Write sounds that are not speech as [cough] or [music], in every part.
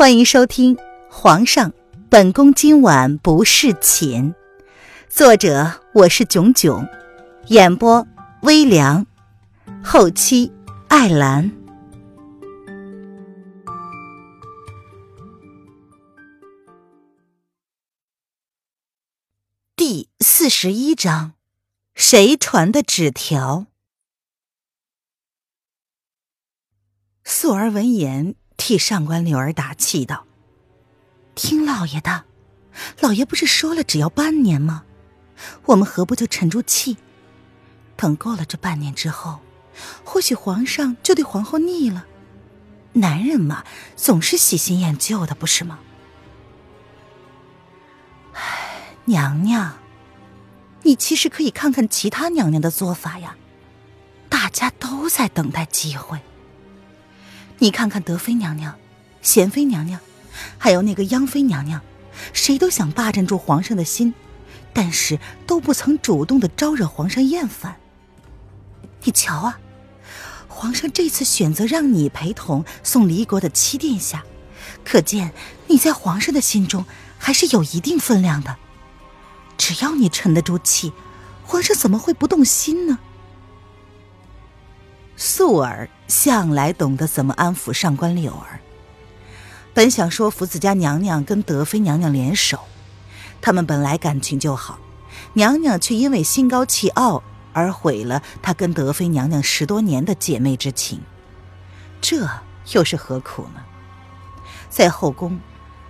欢迎收听《皇上，本宫今晚不侍寝》，作者我是囧囧，演播微凉，后期艾兰。第四十一章，谁传的纸条？素儿闻言。替上官柳儿打气道：“听老爷的，老爷不是说了只要半年吗？我们何不就沉住气，等过了这半年之后，或许皇上就对皇后腻了。男人嘛，总是喜新厌旧的，不是吗？”唉，娘娘，你其实可以看看其他娘娘的做法呀，大家都在等待机会。你看看德妃娘娘、贤妃娘娘，还有那个央妃娘娘，谁都想霸占住皇上的心，但是都不曾主动的招惹皇上厌烦。你瞧啊，皇上这次选择让你陪同送离国的七殿下，可见你在皇上的心中还是有一定分量的。只要你沉得住气，皇上怎么会不动心呢？素儿向来懂得怎么安抚上官柳儿，本想说服自家娘娘跟德妃娘娘联手，他们本来感情就好，娘娘却因为心高气傲而毁了她跟德妃娘娘十多年的姐妹之情，这又是何苦呢？在后宫，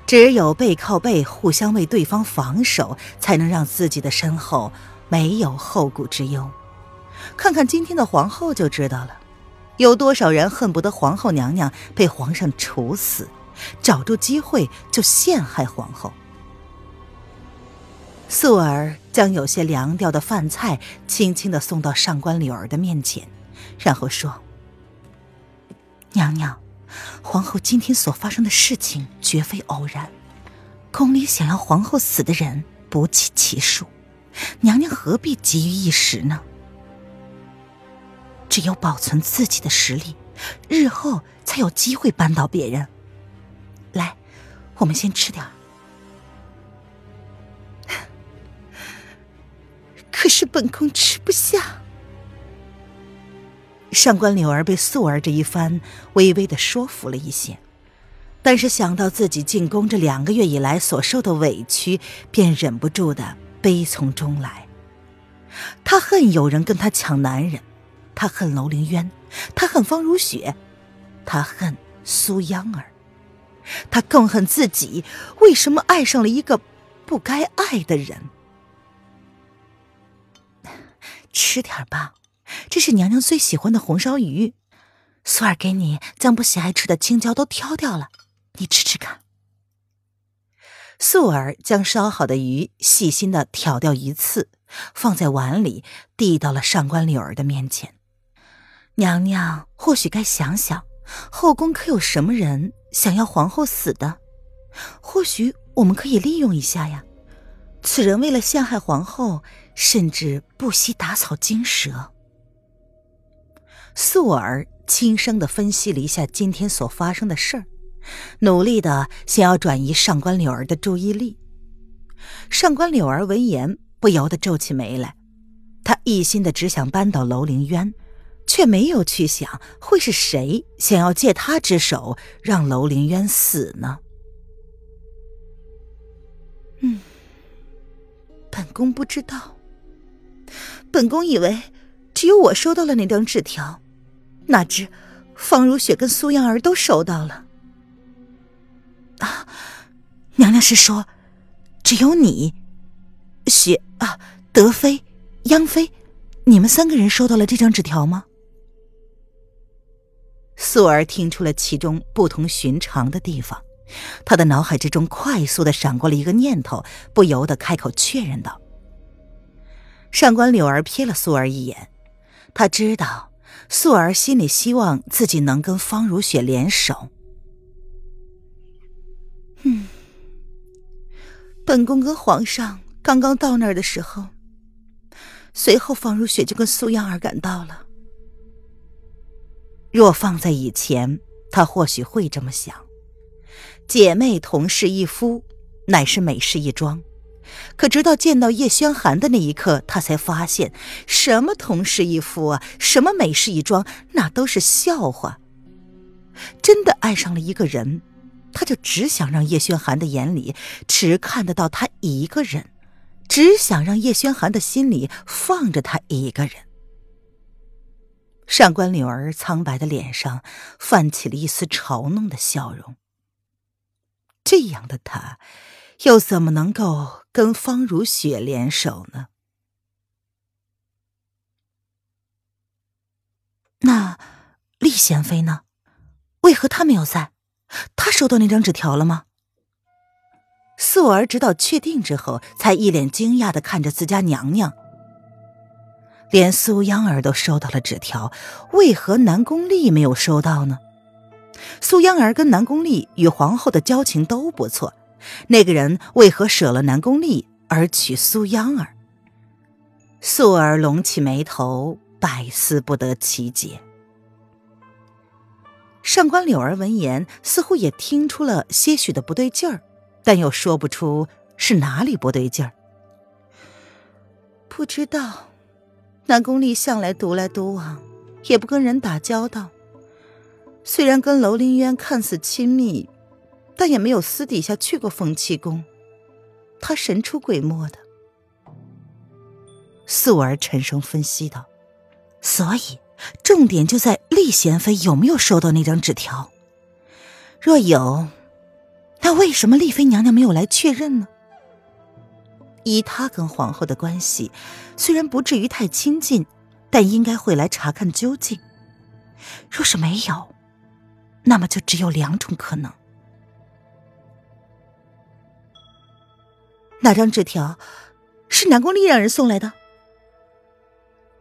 只有背靠背互相为对方防守，才能让自己的身后没有后顾之忧。看看今天的皇后就知道了。有多少人恨不得皇后娘娘被皇上处死，找住机会就陷害皇后？素儿将有些凉掉的饭菜轻轻的送到上官柳儿的面前，然后说：“娘娘，皇后今天所发生的事情绝非偶然，宫里想要皇后死的人不计其数，娘娘何必急于一时呢？”只有保存自己的实力，日后才有机会扳倒别人。来，我们先吃点 [sighs] 可是本宫吃不下。上官柳儿被素儿这一番微微的说服了一些，但是想到自己进宫这两个月以来所受的委屈，便忍不住的悲从中来。她恨有人跟她抢男人。他恨楼凌渊，他恨方如雪，他恨苏央儿，他更恨自己为什么爱上了一个不该爱的人。吃点吧，这是娘娘最喜欢的红烧鱼，素儿给你将不喜爱吃的青椒都挑掉了，你吃吃看。素儿将烧好的鱼细心的挑掉鱼刺，放在碗里，递到了上官柳儿的面前。娘娘或许该想想，后宫可有什么人想要皇后死的？或许我们可以利用一下呀。此人为了陷害皇后，甚至不惜打草惊蛇。素儿轻声的分析了一下今天所发生的事儿，努力的想要转移上官柳儿的注意力。上官柳儿闻言不由得皱起眉来，她一心的只想扳倒楼凌渊。却没有去想会是谁想要借他之手让楼凌渊死呢？嗯，本宫不知道。本宫以为只有我收到了那张纸条，哪知方如雪跟苏央儿都收到了。啊，娘娘是说，只有你，雪啊，德妃、央妃，你们三个人收到了这张纸条吗？素儿听出了其中不同寻常的地方，她的脑海之中快速的闪过了一个念头，不由得开口确认道：“上官柳儿瞥了素儿一眼，他知道素儿心里希望自己能跟方如雪联手。嗯，本宫跟皇上刚刚到那儿的时候，随后方如雪就跟苏央儿赶到了。”若放在以前，他或许会这么想。姐妹同室一夫，乃是美事一桩。可直到见到叶轩寒的那一刻，他才发现，什么同室一夫啊，什么美事一桩，那都是笑话。真的爱上了一个人，他就只想让叶轩寒的眼里只看得到他一个人，只想让叶轩寒的心里放着他一个人。上官柳儿苍白的脸上泛起了一丝嘲弄的笑容。这样的他，又怎么能够跟方如雪联手呢？那厉贤妃呢？为何她没有在？她收到那张纸条了吗？素儿直到确定之后，才一脸惊讶的看着自家娘娘。连苏央儿都收到了纸条，为何南宫丽没有收到呢？苏央儿跟南宫丽与皇后的交情都不错，那个人为何舍了南宫丽而娶苏央儿？素儿拢起眉头，百思不得其解。上官柳儿闻言，似乎也听出了些许的不对劲儿，但又说不出是哪里不对劲儿。不知道。南宫丽向来独来独往，也不跟人打交道。虽然跟楼凌渊看似亲密，但也没有私底下去过凤栖宫。他神出鬼没的。素儿沉声分析道：“所以，重点就在厉贤妃有没有收到那张纸条。若有，那为什么丽妃娘娘没有来确认呢？”以他跟皇后的关系，虽然不至于太亲近，但应该会来查看究竟。若是没有，那么就只有两种可能：那张纸条是南宫丽让人送来的。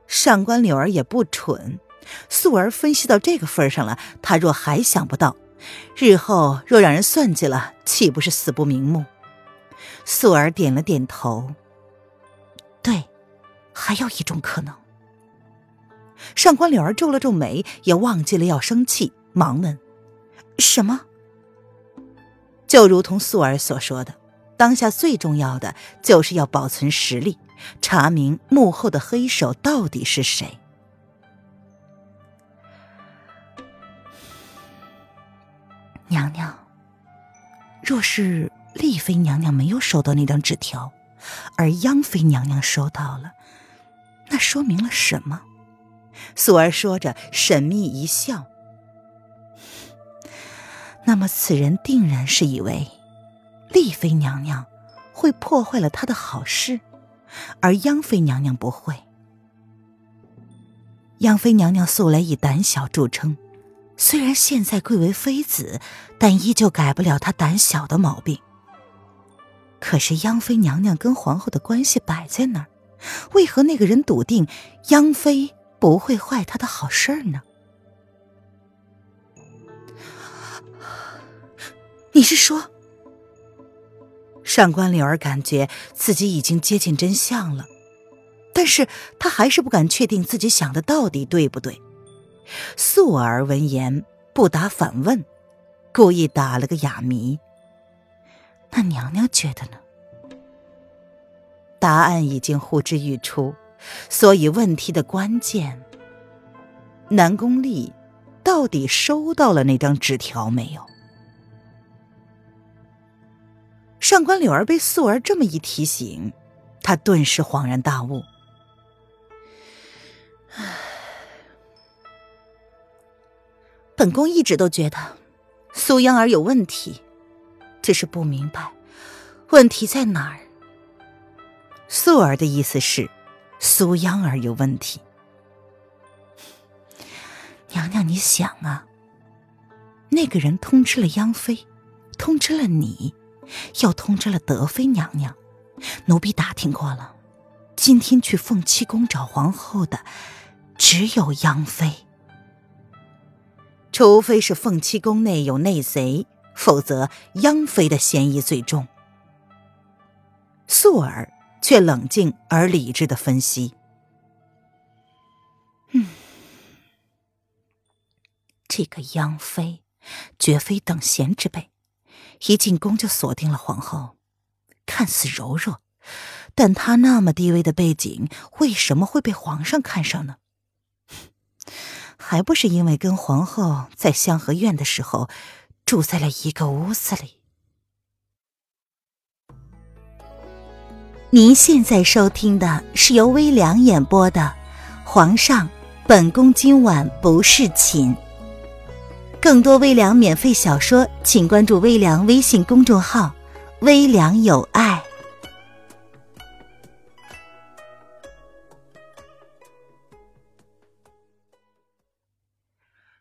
上官柳儿也不蠢，素儿分析到这个份上了，他若还想不到，日后若让人算计了，岂不是死不瞑目？素儿点了点头。对，还有一种可能。上官柳儿皱了皱眉，也忘记了要生气，忙问：“什么？”就如同素儿所说的，当下最重要的就是要保存实力，查明幕后的黑手到底是谁。娘娘，若是……丽妃娘娘没有收到那张纸条，而央妃娘娘收到了，那说明了什么？素儿说着，神秘一笑。那么此人定然是以为丽妃娘娘会破坏了他的好事，而央妃娘娘不会。央妃娘娘素来以胆小著称，虽然现在贵为妃子，但依旧改不了她胆小的毛病。可是央妃娘娘跟皇后的关系摆在那儿，为何那个人笃定央妃不会坏他的好事呢？你是说，上官柳儿感觉自己已经接近真相了，但是他还是不敢确定自己想的到底对不对。素儿闻言不答反问，故意打了个哑谜。那娘娘觉得呢？答案已经呼之欲出，所以问题的关键：南宫丽到底收到了那张纸条没有？上官柳儿被素儿这么一提醒，她顿时恍然大悟。唉，本宫一直都觉得苏央儿有问题。只是不明白，问题在哪儿？素儿的意思是，苏央儿有问题。娘娘，你想啊，那个人通知了央妃，通知了你，又通知了德妃娘娘。奴婢打听过了，今天去凤栖宫找皇后的，只有央妃。除非是凤栖宫内有内贼。否则，央妃的嫌疑最重。素儿却冷静而理智的分析：“嗯，这个央妃绝非等闲之辈，一进宫就锁定了皇后，看似柔弱，但她那么低微的背景，为什么会被皇上看上呢？[laughs] 还不是因为跟皇后在香河院的时候住在了一个屋子里。您现在收听的是由微凉演播的《皇上，本宫今晚不是寝》。更多微凉免费小说，请关注微凉微信公众号“微凉有爱”。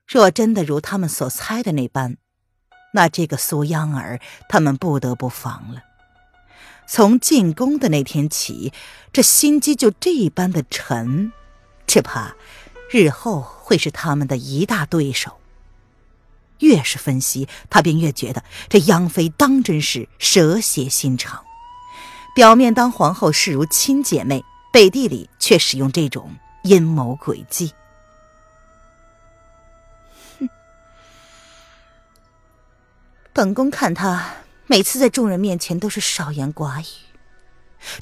若真的如他们所猜的那般，那这个苏央儿他们不得不防了。从进宫的那天起，这心机就这般的沉，只怕日后会是他们的一大对手。越是分析，他便越觉得这央妃当真是蛇蝎心肠，表面当皇后视如亲姐妹，背地里却使用这种阴谋诡计。本宫看他每次在众人面前都是少言寡语，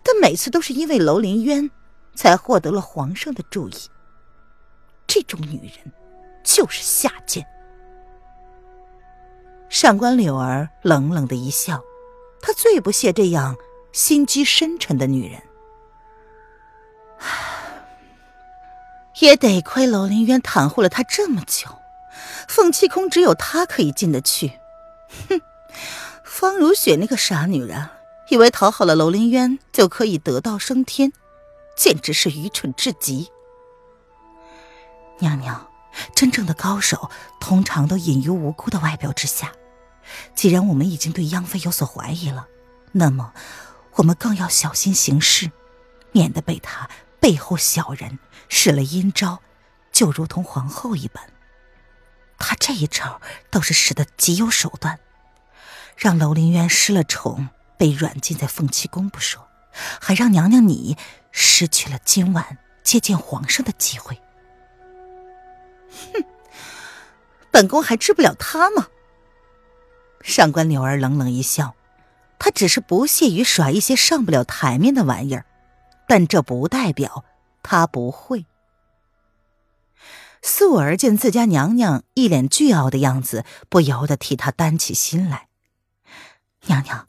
但每次都是因为楼林渊才获得了皇上的注意。这种女人就是下贱。上官柳儿冷冷的一笑，她最不屑这样心机深沉的女人。也得亏楼林渊袒护了她这么久，凤栖宫只有她可以进得去。哼，[laughs] 方如雪那个傻女人，以为讨好了楼凌渊就可以得道升天，简直是愚蠢至极。娘娘，真正的高手通常都隐于无辜的外表之下。既然我们已经对央妃有所怀疑了，那么我们更要小心行事，免得被她背后小人使了阴招，就如同皇后一般。他这一招倒是使得极有手段，让楼林渊失了宠，被软禁在凤栖宫不说，还让娘娘你失去了今晚接见皇上的机会。哼，本宫还治不了他吗？上官柳儿冷冷一笑，她只是不屑于耍一些上不了台面的玩意儿，但这不代表她不会。素儿见自家娘娘一脸倨傲的样子，不由得替她担起心来。娘娘，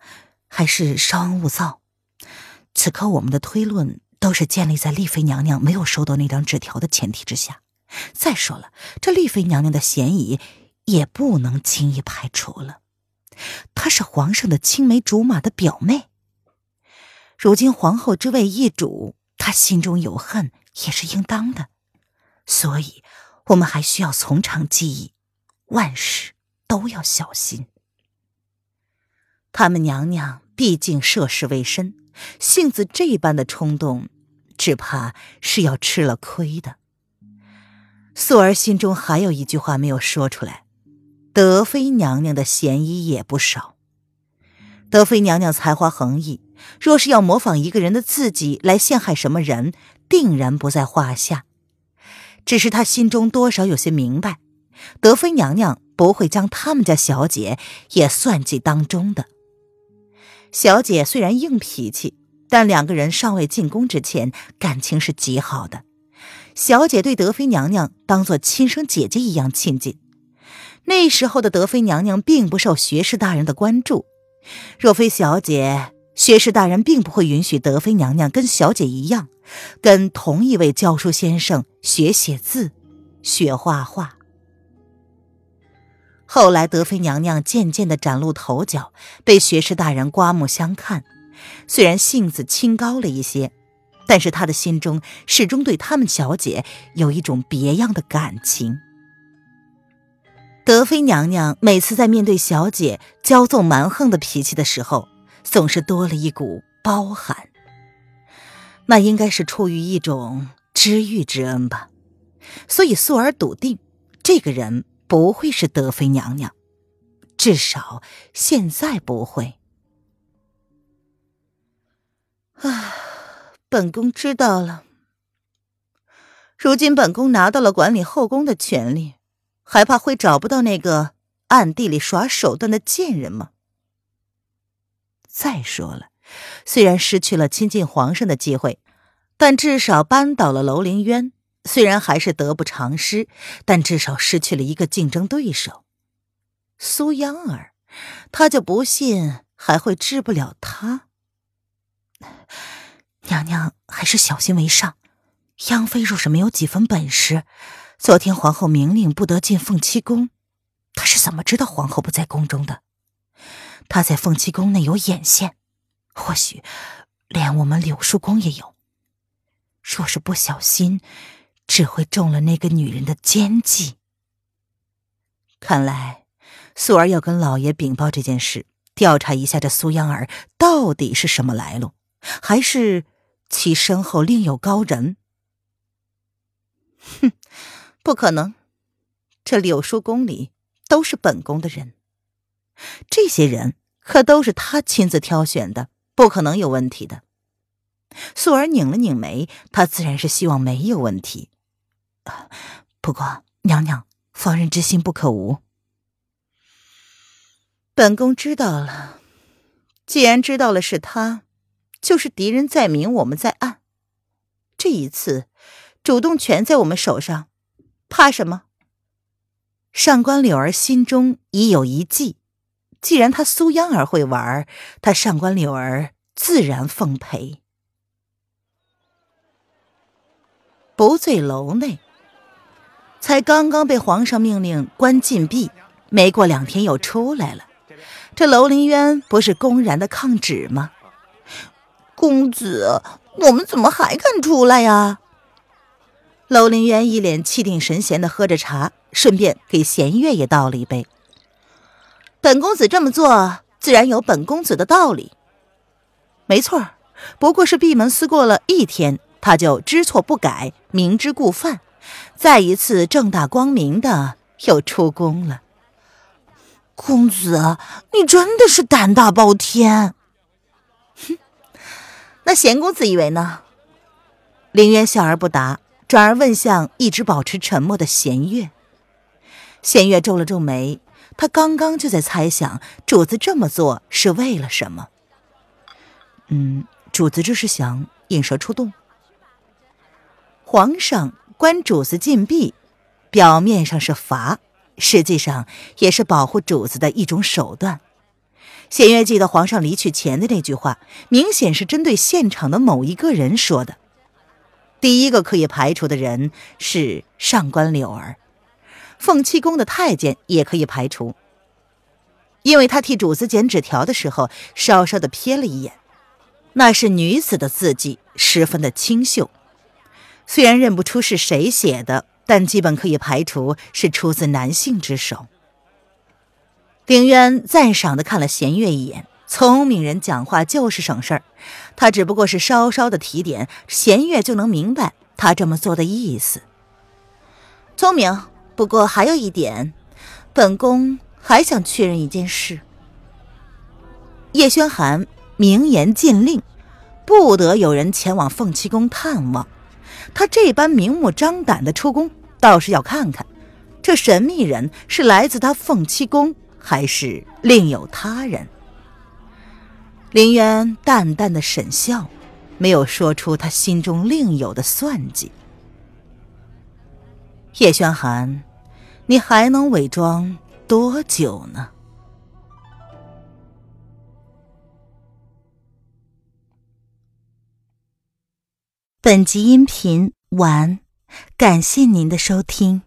还是稍安勿躁。此刻我们的推论都是建立在丽妃娘娘没有收到那张纸条的前提之下。再说了，这丽妃娘娘的嫌疑也不能轻易排除了。她是皇上的青梅竹马的表妹，如今皇后之位易主，她心中有恨也是应当的。所以。我们还需要从长计议，万事都要小心。他们娘娘毕竟涉世未深，性子这般的冲动，只怕是要吃了亏的。素儿心中还有一句话没有说出来：德妃娘娘的嫌疑也不少。德妃娘娘才华横溢，若是要模仿一个人的字迹来陷害什么人，定然不在话下。只是她心中多少有些明白，德妃娘娘不会将他们家小姐也算计当中的。小姐虽然硬脾气，但两个人尚未进宫之前，感情是极好的。小姐对德妃娘娘当做亲生姐姐一样亲近。那时候的德妃娘娘并不受学士大人的关注，若非小姐，学士大人并不会允许德妃娘娘跟小姐一样。跟同一位教书先生学写字，学画画。后来德妃娘娘渐渐的崭露头角，被学士大人刮目相看。虽然性子清高了一些，但是他的心中始终对他们小姐有一种别样的感情。德妃娘娘每次在面对小姐骄纵蛮横的脾气的时候，总是多了一股包涵。那应该是出于一种知遇之恩吧，所以素儿笃定，这个人不会是德妃娘娘，至少现在不会。啊，本宫知道了。如今本宫拿到了管理后宫的权利，还怕会找不到那个暗地里耍手段的贱人吗？再说了，虽然失去了亲近皇上的机会，但至少扳倒了楼凌渊。虽然还是得不偿失，但至少失去了一个竞争对手。苏央儿，他就不信还会治不了他。娘娘还是小心为上。央妃若是没有几分本事，昨天皇后明令不得进凤栖宫，她是怎么知道皇后不在宫中的？她在凤栖宫内有眼线，或许连我们柳树宫也有。若是不小心，只会中了那个女人的奸计。看来素儿要跟老爷禀报这件事，调查一下这苏央儿到底是什么来路，还是其身后另有高人？哼，不可能！这柳书宫里都是本宫的人，这些人可都是他亲自挑选的，不可能有问题的。素儿拧了拧眉，她自然是希望没有问题。不过，娘娘防人之心不可无。本宫知道了，既然知道了是他，就是敌人在明，我们在暗。这一次。主动权在我们手上，怕什么？上官柳儿心中已有一计，既然他苏央儿会玩，他上官柳儿自然奉陪。不醉楼内，才刚刚被皇上命令关禁闭，没过两天又出来了。这楼凌渊不是公然的抗旨吗？公子，我们怎么还敢出来呀？楼凌渊一脸气定神闲的喝着茶，顺便给弦月也倒了一杯。本公子这么做，自然有本公子的道理。没错，不过是闭门思过了一天，他就知错不改，明知故犯，再一次正大光明的又出宫了。公子，你真的是胆大包天。哼，那贤公子以为呢？凌渊笑而不答。转而问向一直保持沉默的弦月，弦月皱了皱眉，他刚刚就在猜想主子这么做是为了什么。嗯，主子这是想引蛇出洞。皇上关主子禁闭，表面上是罚，实际上也是保护主子的一种手段。弦月记得皇上离去前的那句话，明显是针对现场的某一个人说的。第一个可以排除的人是上官柳儿，凤栖宫的太监也可以排除，因为他替主子捡纸条的时候，稍稍的瞥了一眼，那是女子的字迹，十分的清秀。虽然认不出是谁写的，但基本可以排除是出自男性之手。丁渊赞赏的看了弦月一眼。聪明人讲话就是省事儿，他只不过是稍稍的提点，弦月就能明白他这么做的意思。聪明，不过还有一点，本宫还想确认一件事。叶轩寒明言禁令，不得有人前往凤栖宫探望。他这般明目张胆的出宫，倒是要看看，这神秘人是来自他凤栖宫，还是另有他人。林渊淡淡的沈笑，没有说出他心中另有的算计。叶轩寒，你还能伪装多久呢？本集音频完，感谢您的收听。